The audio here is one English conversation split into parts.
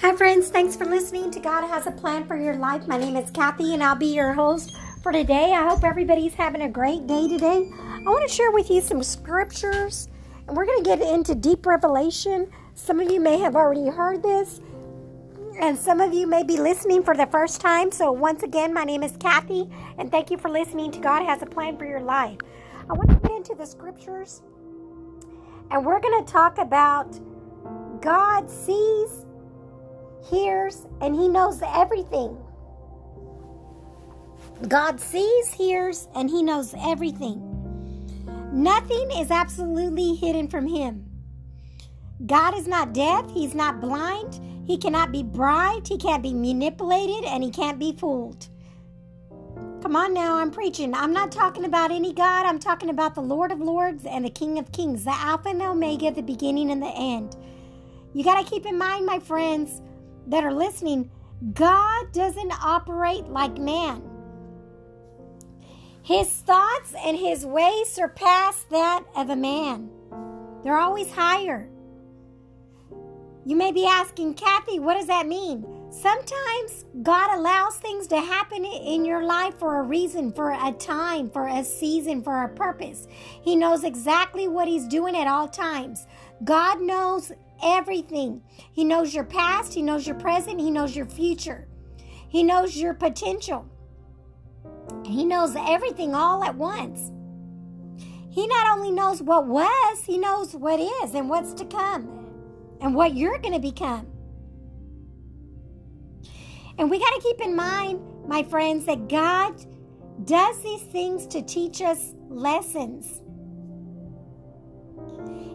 Hi, friends. Thanks for listening to God Has a Plan for Your Life. My name is Kathy, and I'll be your host for today. I hope everybody's having a great day today. I want to share with you some scriptures, and we're going to get into deep revelation. Some of you may have already heard this, and some of you may be listening for the first time. So, once again, my name is Kathy, and thank you for listening to God Has a Plan for Your Life. I want to get into the scriptures, and we're going to talk about God sees hears, and He knows everything. God sees, hears, and He knows everything. Nothing is absolutely hidden from Him. God is not deaf, He's not blind, He cannot be bribed, He can't be manipulated, and He can't be fooled. Come on now, I'm preaching. I'm not talking about any God, I'm talking about the Lord of Lords and the King of Kings, the Alpha and the Omega, the beginning and the end. You got to keep in mind, my friends, that are listening, God doesn't operate like man. His thoughts and his ways surpass that of a man. They're always higher. You may be asking, Kathy, what does that mean? Sometimes God allows things to happen in your life for a reason, for a time, for a season, for a purpose. He knows exactly what He's doing at all times. God knows everything. He knows your past, He knows your present, He knows your future, He knows your potential. He knows everything all at once. He not only knows what was, He knows what is and what's to come and what you're going to become. And we got to keep in mind, my friends, that God does these things to teach us lessons.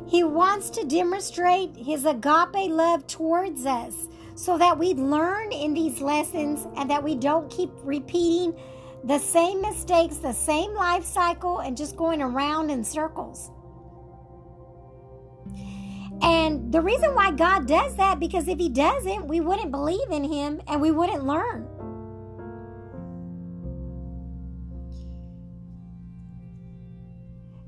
He wants to demonstrate his agape love towards us so that we learn in these lessons and that we don't keep repeating the same mistakes, the same life cycle, and just going around in circles. And the reason why God does that, because if He doesn't, we wouldn't believe in Him and we wouldn't learn.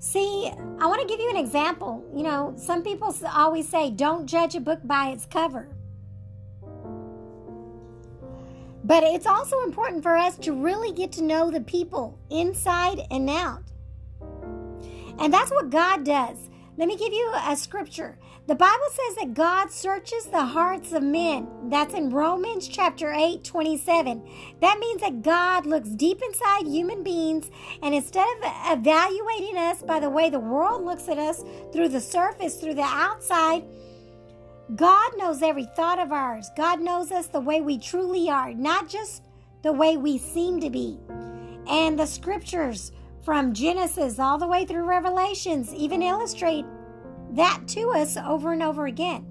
See, I want to give you an example. You know, some people always say, don't judge a book by its cover. But it's also important for us to really get to know the people inside and out. And that's what God does. Let me give you a scripture. The Bible says that God searches the hearts of men. That's in Romans chapter 8, 27. That means that God looks deep inside human beings, and instead of evaluating us by the way the world looks at us through the surface, through the outside, God knows every thought of ours. God knows us the way we truly are, not just the way we seem to be. And the scriptures from Genesis all the way through Revelations even illustrate that to us over and over again.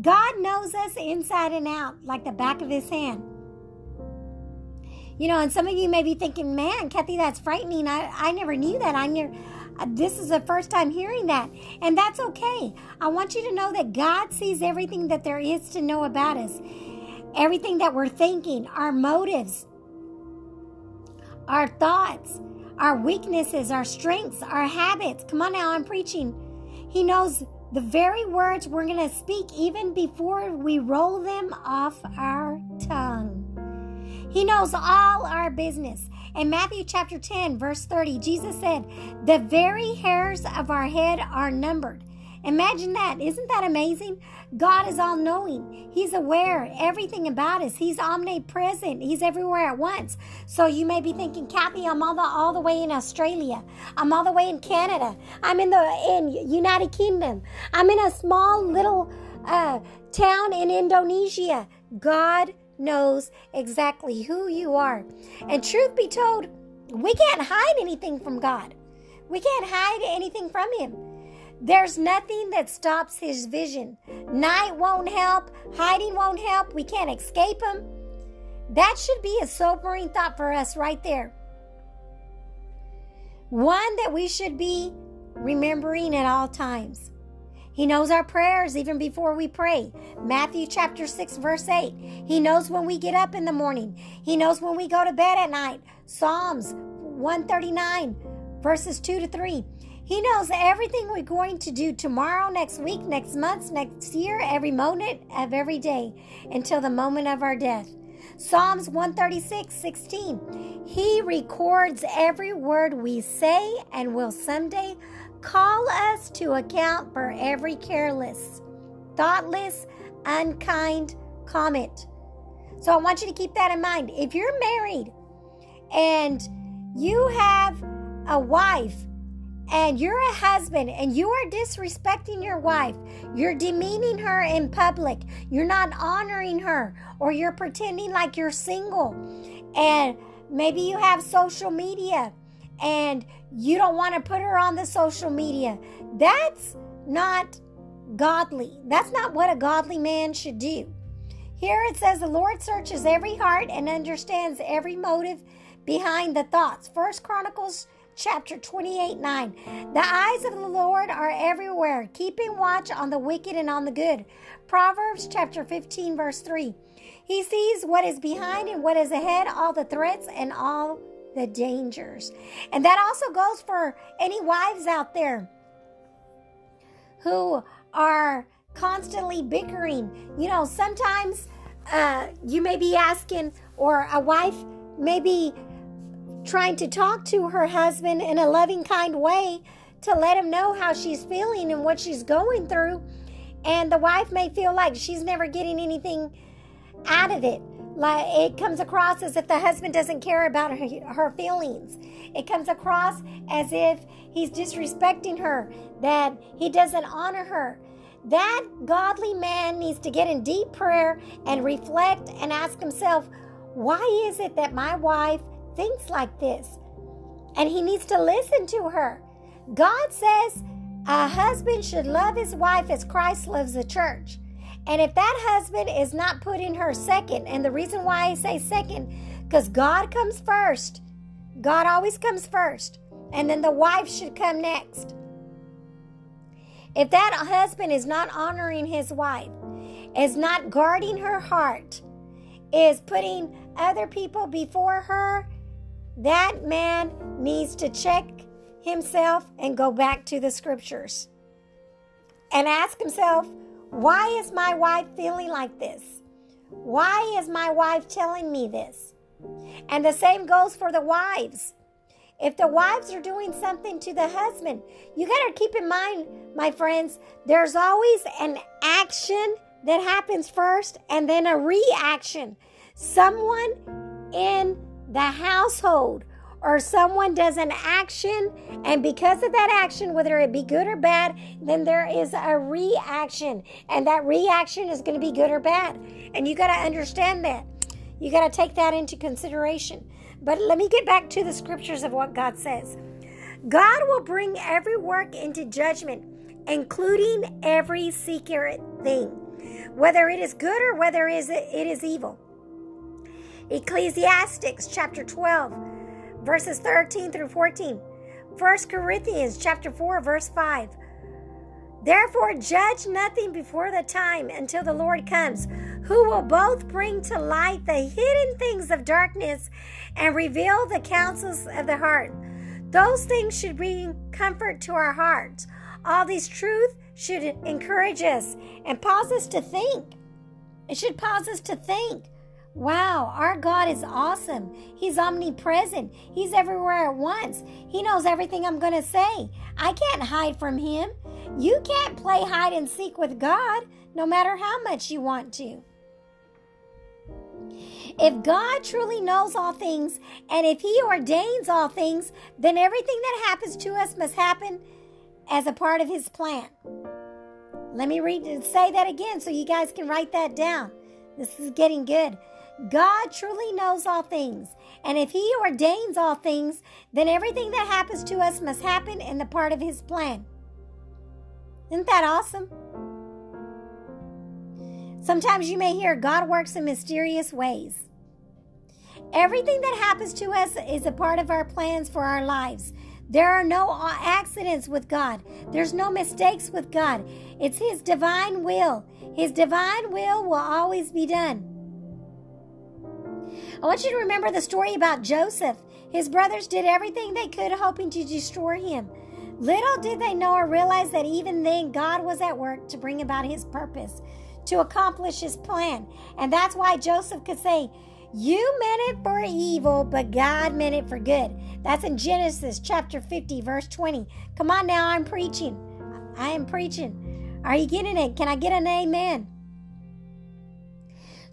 God knows us inside and out like the back of his hand. You know, and some of you may be thinking, man, Kathy, that's frightening. I, I never knew that. I'm never, uh, this is the first time hearing that. And that's okay. I want you to know that God sees everything that there is to know about us, everything that we're thinking, our motives, our thoughts, our weaknesses, our strengths, our habits. Come on now, I'm preaching. He knows the very words we're going to speak even before we roll them off our tongue. He knows all our business. In Matthew chapter 10, verse 30, Jesus said, The very hairs of our head are numbered. Imagine that. Isn't that amazing? God is all knowing. He's aware everything about us. He's omnipresent. He's everywhere at once. So you may be thinking, Kathy, I'm all the all the way in Australia. I'm all the way in Canada. I'm in the in United Kingdom. I'm in a small little uh, town in Indonesia. God knows exactly who you are. And truth be told, we can't hide anything from God. We can't hide anything from Him. There's nothing that stops his vision. Night won't help, hiding won't help, we can't escape him. That should be a sobering thought for us right there. One that we should be remembering at all times. He knows our prayers even before we pray. Matthew chapter 6, verse 8. He knows when we get up in the morning. He knows when we go to bed at night. Psalms 139, verses 2 to 3. He knows everything we're going to do tomorrow, next week, next month, next year, every moment of every day until the moment of our death. Psalms 136 16. He records every word we say and will someday call us to account for every careless, thoughtless, unkind comment. So I want you to keep that in mind. If you're married and you have a wife and you're a husband and you are disrespecting your wife, you're demeaning her in public, you're not honoring her, or you're pretending like you're single, and maybe you have social media and you don't want to put her on the social media, that's not godly. That's not what a godly man should do. Here it says the Lord searches every heart and understands every motive behind the thoughts. First Chronicles chapter 28 9. The eyes of the Lord are everywhere, keeping watch on the wicked and on the good. Proverbs chapter 15, verse 3. He sees what is behind and what is ahead, all the threats and all the dangers. And that also goes for any wives out there who are constantly bickering. You know, sometimes uh, you may be asking, or a wife may be trying to talk to her husband in a loving, kind way to let him know how she's feeling and what she's going through. And the wife may feel like she's never getting anything out of it. Like it comes across as if the husband doesn't care about her, her feelings. It comes across as if he's disrespecting her, that he doesn't honor her. That godly man needs to get in deep prayer and reflect and ask himself, why is it that my wife thinks like this? And he needs to listen to her. God says a husband should love his wife as Christ loves the church. And if that husband is not putting her second, and the reason why I say second, because God comes first, God always comes first, and then the wife should come next. If that husband is not honoring his wife, is not guarding her heart, is putting other people before her, that man needs to check himself and go back to the scriptures and ask himself, why is my wife feeling like this? Why is my wife telling me this? And the same goes for the wives. If the wives are doing something to the husband, you got to keep in mind, my friends, there's always an action that happens first and then a reaction. Someone in the household or someone does an action, and because of that action, whether it be good or bad, then there is a reaction, and that reaction is going to be good or bad. And you got to understand that. You got to take that into consideration. But let me get back to the scriptures of what God says. God will bring every work into judgment, including every secret thing, whether it is good or whether it is evil. Ecclesiastics chapter 12, verses 13 through 14. 1 Corinthians chapter 4, verse 5. Therefore, judge nothing before the time until the Lord comes, who will both bring to light the hidden things of darkness and reveal the counsels of the heart. Those things should bring comfort to our hearts. All these truth should encourage us and pause us to think. It should pause us to think. Wow, our God is awesome. He's omnipresent. He's everywhere at once. He knows everything I'm going to say. I can't hide from Him. You can't play hide and seek with God, no matter how much you want to. If God truly knows all things and if He ordains all things, then everything that happens to us must happen as a part of His plan. Let me read and say that again so you guys can write that down. This is getting good. God truly knows all things. And if He ordains all things, then everything that happens to us must happen in the part of His plan. Isn't that awesome? Sometimes you may hear God works in mysterious ways. Everything that happens to us is a part of our plans for our lives. There are no accidents with God. There's no mistakes with God. It's His divine will. His divine will will always be done. I want you to remember the story about Joseph. His brothers did everything they could, hoping to destroy him. Little did they know or realize that even then God was at work to bring about his purpose, to accomplish his plan. And that's why Joseph could say, You meant it for evil, but God meant it for good. That's in Genesis chapter 50, verse 20. Come on now, I'm preaching. I am preaching. Are you getting it? Can I get an amen?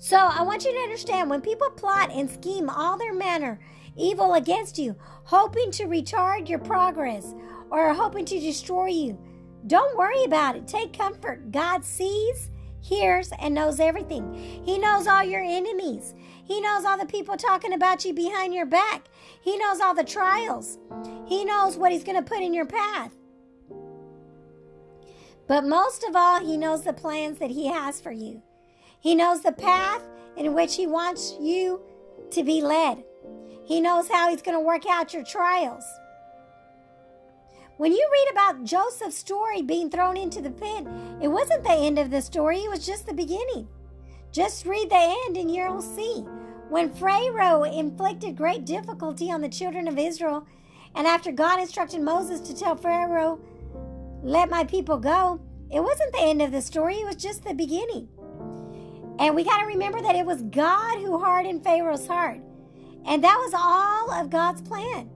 So I want you to understand when people plot and scheme all their manner evil against you, hoping to retard your progress or hoping to destroy you, don't worry about it. Take comfort. God sees, hears, and knows everything. He knows all your enemies. He knows all the people talking about you behind your back. He knows all the trials. He knows what He's going to put in your path. But most of all, He knows the plans that He has for you. He knows the path in which He wants you to be led. He knows how He's going to work out your trials. When you read about Joseph's story being thrown into the pit, it wasn't the end of the story, it was just the beginning. Just read the end and you'll see. When Pharaoh inflicted great difficulty on the children of Israel, and after God instructed Moses to tell Pharaoh, Let my people go, it wasn't the end of the story, it was just the beginning. And we got to remember that it was God who hardened Pharaoh's heart. And that was all of God's plan.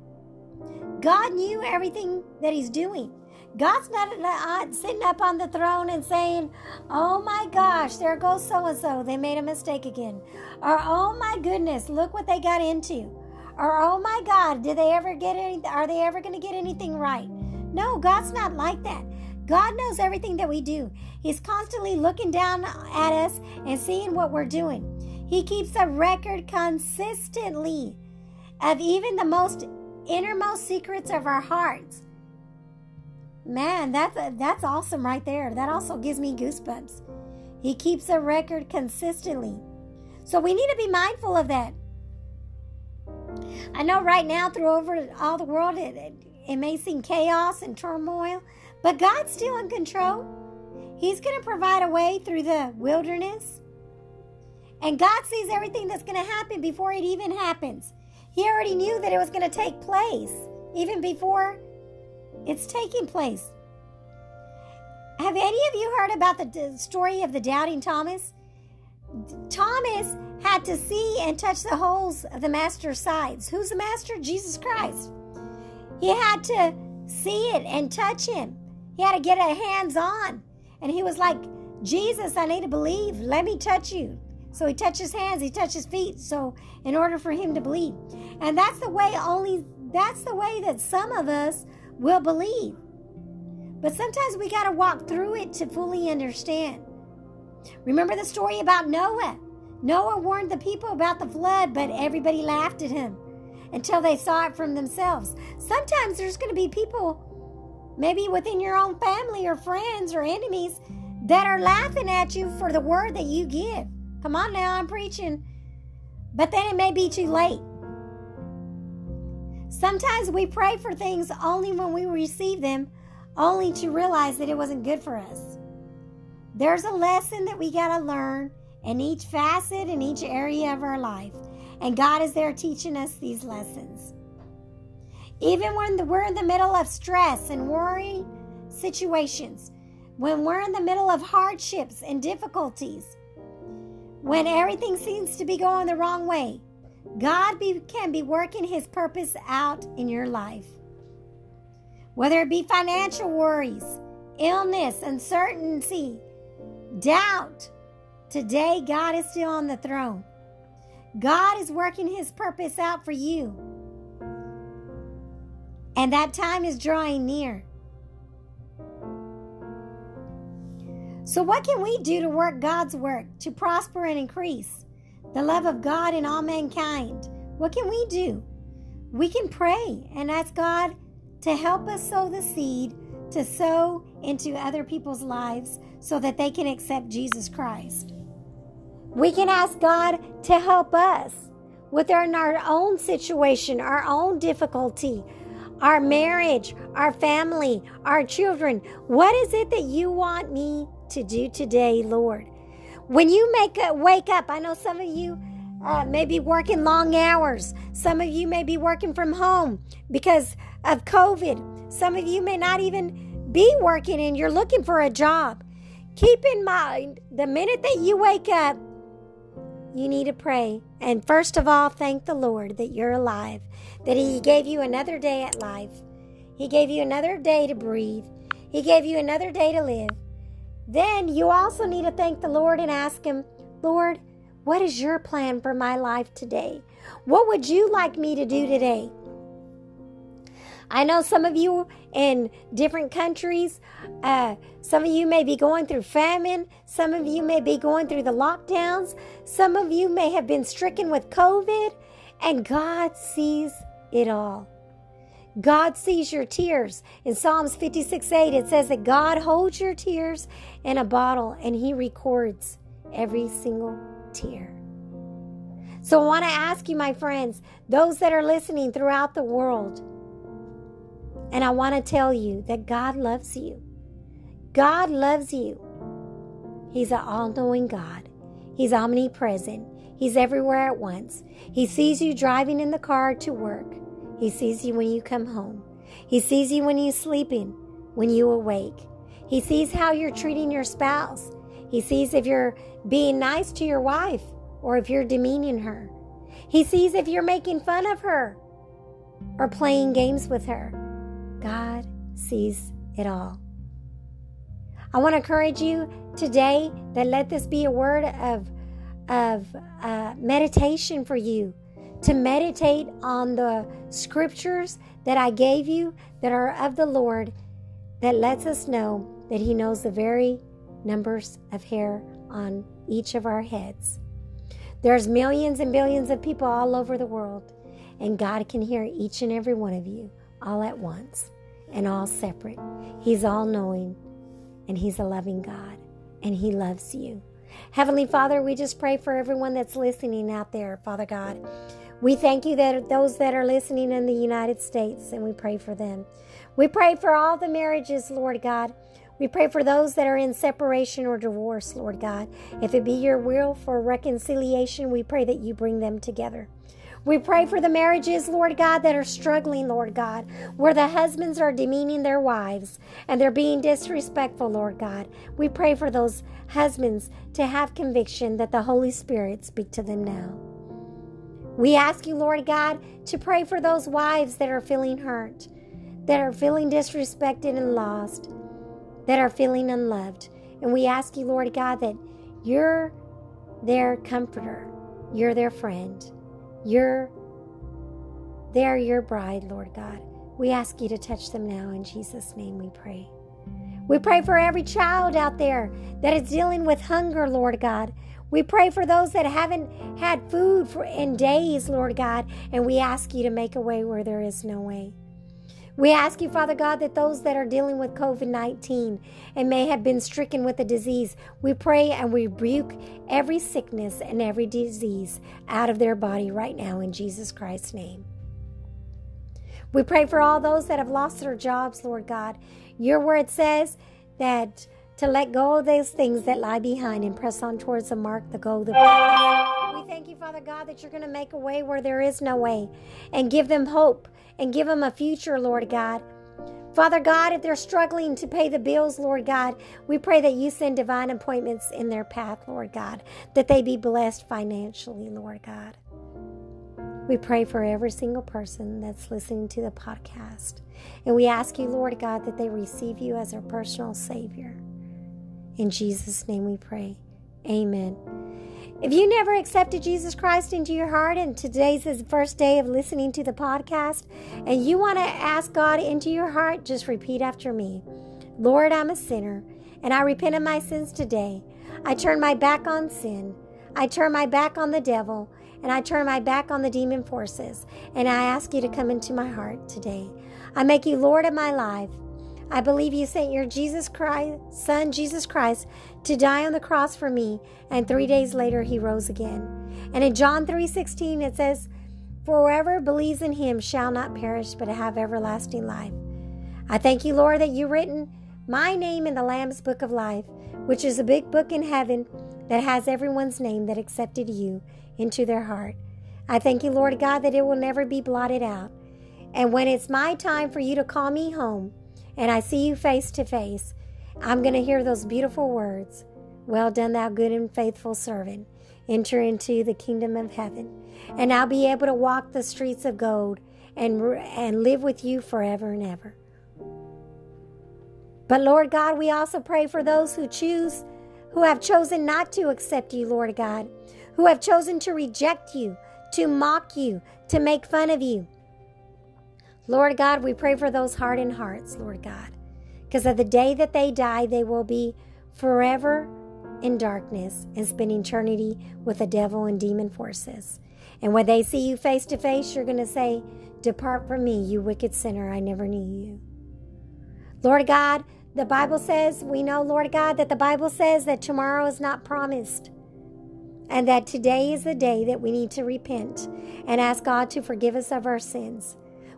God knew everything that He's doing. God's not, sitting up on the throne and saying, Oh my gosh, there goes so and so. They made a mistake again. Or, Oh my goodness, look what they got into. Or, Oh my God, did they ever get any, are they ever going to get anything right? No, God's not like that. God knows everything that we do. He's constantly looking down at us and seeing what we're doing. He keeps a record consistently of even the most innermost secrets of our hearts. Man, that's that's awesome right there. That also gives me goosebumps. He keeps a record consistently. So we need to be mindful of that. I know right now through over all the world it, it, it may seem chaos and turmoil, but God's still in control. He's going to provide a way through the wilderness. And God sees everything that's going to happen before it even happens. He already knew that it was going to take place even before it's taking place. Have any of you heard about the story of the doubting Thomas? Thomas had to see and touch the holes of the master's sides. Who's the master? Jesus Christ. He had to see it and touch him. He had to get a hands on. And he was like, Jesus, I need to believe. Let me touch you. So he touched his hands, he touched his feet. So in order for him to believe. And that's the way only that's the way that some of us will believe. But sometimes we got to walk through it to fully understand. Remember the story about Noah? Noah warned the people about the flood, but everybody laughed at him until they saw it from themselves. Sometimes there's going to be people maybe within your own family or friends or enemies that are laughing at you for the word that you give. Come on now, I'm preaching. But then it may be too late. Sometimes we pray for things only when we receive them, only to realize that it wasn't good for us. There's a lesson that we got to learn in each facet, in each area of our life. And God is there teaching us these lessons. Even when we're in the middle of stress and worry situations, when we're in the middle of hardships and difficulties, when everything seems to be going the wrong way, God be, can be working His purpose out in your life. Whether it be financial worries, illness, uncertainty, doubt, today God is still on the throne. God is working His purpose out for you. And that time is drawing near. So, what can we do to work God's work, to prosper and increase the love of God in all mankind? What can we do? We can pray and ask God to help us sow the seed to sow into other people's lives so that they can accept Jesus Christ. We can ask God to help us within our own situation, our own difficulty, our marriage, our family, our children. What is it that you want me to do today, Lord? When you make a, wake up, I know some of you uh, may be working long hours. Some of you may be working from home because of COVID. Some of you may not even be working and you're looking for a job. Keep in mind the minute that you wake up, you need to pray. And first of all, thank the Lord that you're alive, that He gave you another day at life. He gave you another day to breathe. He gave you another day to live. Then you also need to thank the Lord and ask Him, Lord, what is your plan for my life today? What would you like me to do today? I know some of you in different countries, uh, some of you may be going through famine. Some of you may be going through the lockdowns. Some of you may have been stricken with COVID, and God sees it all. God sees your tears. In Psalms 56 8, it says that God holds your tears in a bottle and He records every single tear. So I want to ask you, my friends, those that are listening throughout the world, and I want to tell you that God loves you. God loves you. He's an all knowing God, He's omnipresent. He's everywhere at once. He sees you driving in the car to work. He sees you when you come home. He sees you when you're sleeping, when you awake. He sees how you're treating your spouse. He sees if you're being nice to your wife or if you're demeaning her. He sees if you're making fun of her or playing games with her. God sees it all. I want to encourage you today that let this be a word of, of uh, meditation for you to meditate on the scriptures that I gave you that are of the Lord that lets us know that He knows the very numbers of hair on each of our heads. There's millions and billions of people all over the world, and God can hear each and every one of you all at once and all separate. He's all knowing and He's a loving God and He loves you. Heavenly Father, we just pray for everyone that's listening out there, Father God. We thank you that those that are listening in the United States and we pray for them. We pray for all the marriages, Lord God. We pray for those that are in separation or divorce, Lord God. If it be your will for reconciliation, we pray that you bring them together. We pray for the marriages, Lord God, that are struggling, Lord God, where the husbands are demeaning their wives and they're being disrespectful, Lord God. We pray for those husbands to have conviction that the Holy Spirit speak to them now. We ask you, Lord God, to pray for those wives that are feeling hurt, that are feeling disrespected and lost, that are feeling unloved. And we ask you, Lord God, that you're their comforter, you're their friend. You're they're your bride, Lord God. We ask you to touch them now in Jesus' name we pray. We pray for every child out there that is dealing with hunger, Lord God. We pray for those that haven't had food for in days, Lord God, and we ask you to make a way where there is no way. We ask you, Father God, that those that are dealing with COVID 19 and may have been stricken with the disease, we pray and we rebuke every sickness and every disease out of their body right now in Jesus Christ's name. We pray for all those that have lost their jobs, Lord God. Your word says that to let go of those things that lie behind and press on towards the mark, the goal, the. We thank you, Father God, that you're going to make a way where there is no way and give them hope and give them a future, Lord God. Father God, if they're struggling to pay the bills, Lord God, we pray that you send divine appointments in their path, Lord God, that they be blessed financially, Lord God. We pray for every single person that's listening to the podcast. And we ask you, Lord God, that they receive you as their personal Savior. In Jesus' name we pray. Amen. If you never accepted Jesus Christ into your heart and today's the first day of listening to the podcast and you want to ask God into your heart, just repeat after me. Lord, I'm a sinner and I repent of my sins today. I turn my back on sin. I turn my back on the devil and I turn my back on the demon forces and I ask you to come into my heart today. I make you Lord of my life. I believe you sent your Jesus Christ, son Jesus Christ, to die on the cross for me, and 3 days later he rose again. And in John 3:16 it says, "For whoever believes in him shall not perish but have everlasting life." I thank you, Lord, that you've written my name in the Lamb's book of life, which is a big book in heaven that has everyone's name that accepted you into their heart. I thank you, Lord God, that it will never be blotted out. And when it's my time for you to call me home and I see you face to face, I'm going to hear those beautiful words Well done, thou good and faithful servant. Enter into the kingdom of heaven. And I'll be able to walk the streets of gold and, and live with you forever and ever. But Lord God, we also pray for those who choose, who have chosen not to accept you, Lord God, who have chosen to reject you, to mock you, to make fun of you. Lord God, we pray for those hardened hearts, Lord God, because of the day that they die, they will be forever in darkness and spend eternity with the devil and demon forces. And when they see you face to face, you're going to say, Depart from me, you wicked sinner, I never knew you. Lord God, the Bible says, we know, Lord God, that the Bible says that tomorrow is not promised. And that today is the day that we need to repent and ask God to forgive us of our sins.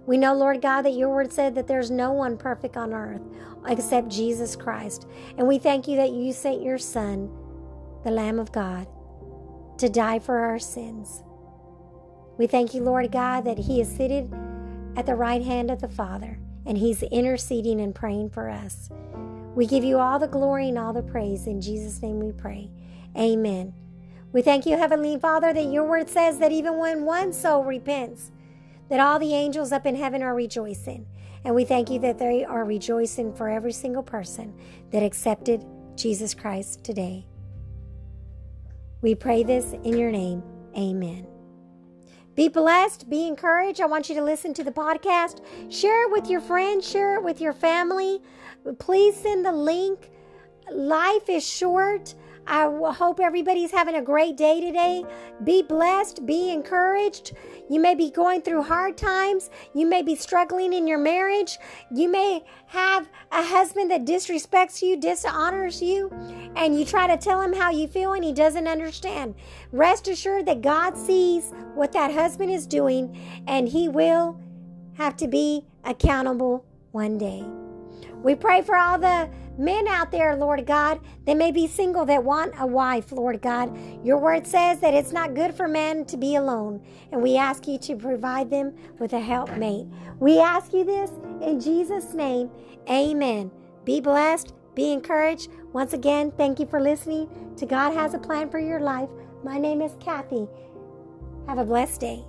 We know, Lord God, that your word said that there's no one perfect on earth except Jesus Christ. And we thank you that you sent your Son, the Lamb of God, to die for our sins. We thank you, Lord God, that He is seated at the right hand of the Father and He's interceding and praying for us. We give you all the glory and all the praise. In Jesus' name we pray. Amen. We thank you, Heavenly Father, that your word says that even when one soul repents, that all the angels up in heaven are rejoicing. And we thank you that they are rejoicing for every single person that accepted Jesus Christ today. We pray this in your name. Amen. Be blessed, be encouraged. I want you to listen to the podcast, share it with your friends, share it with your family. Please send the link. Life is short. I hope everybody's having a great day today. Be blessed, be encouraged. You may be going through hard times. You may be struggling in your marriage. You may have a husband that disrespects you, dishonors you, and you try to tell him how you feel and he doesn't understand. Rest assured that God sees what that husband is doing and he will have to be accountable one day. We pray for all the men out there, Lord God, that may be single that want a wife, Lord God. Your word says that it's not good for men to be alone, and we ask you to provide them with a helpmate. We ask you this in Jesus' name. Amen. Be blessed, be encouraged. Once again, thank you for listening to God Has a Plan for Your Life. My name is Kathy. Have a blessed day.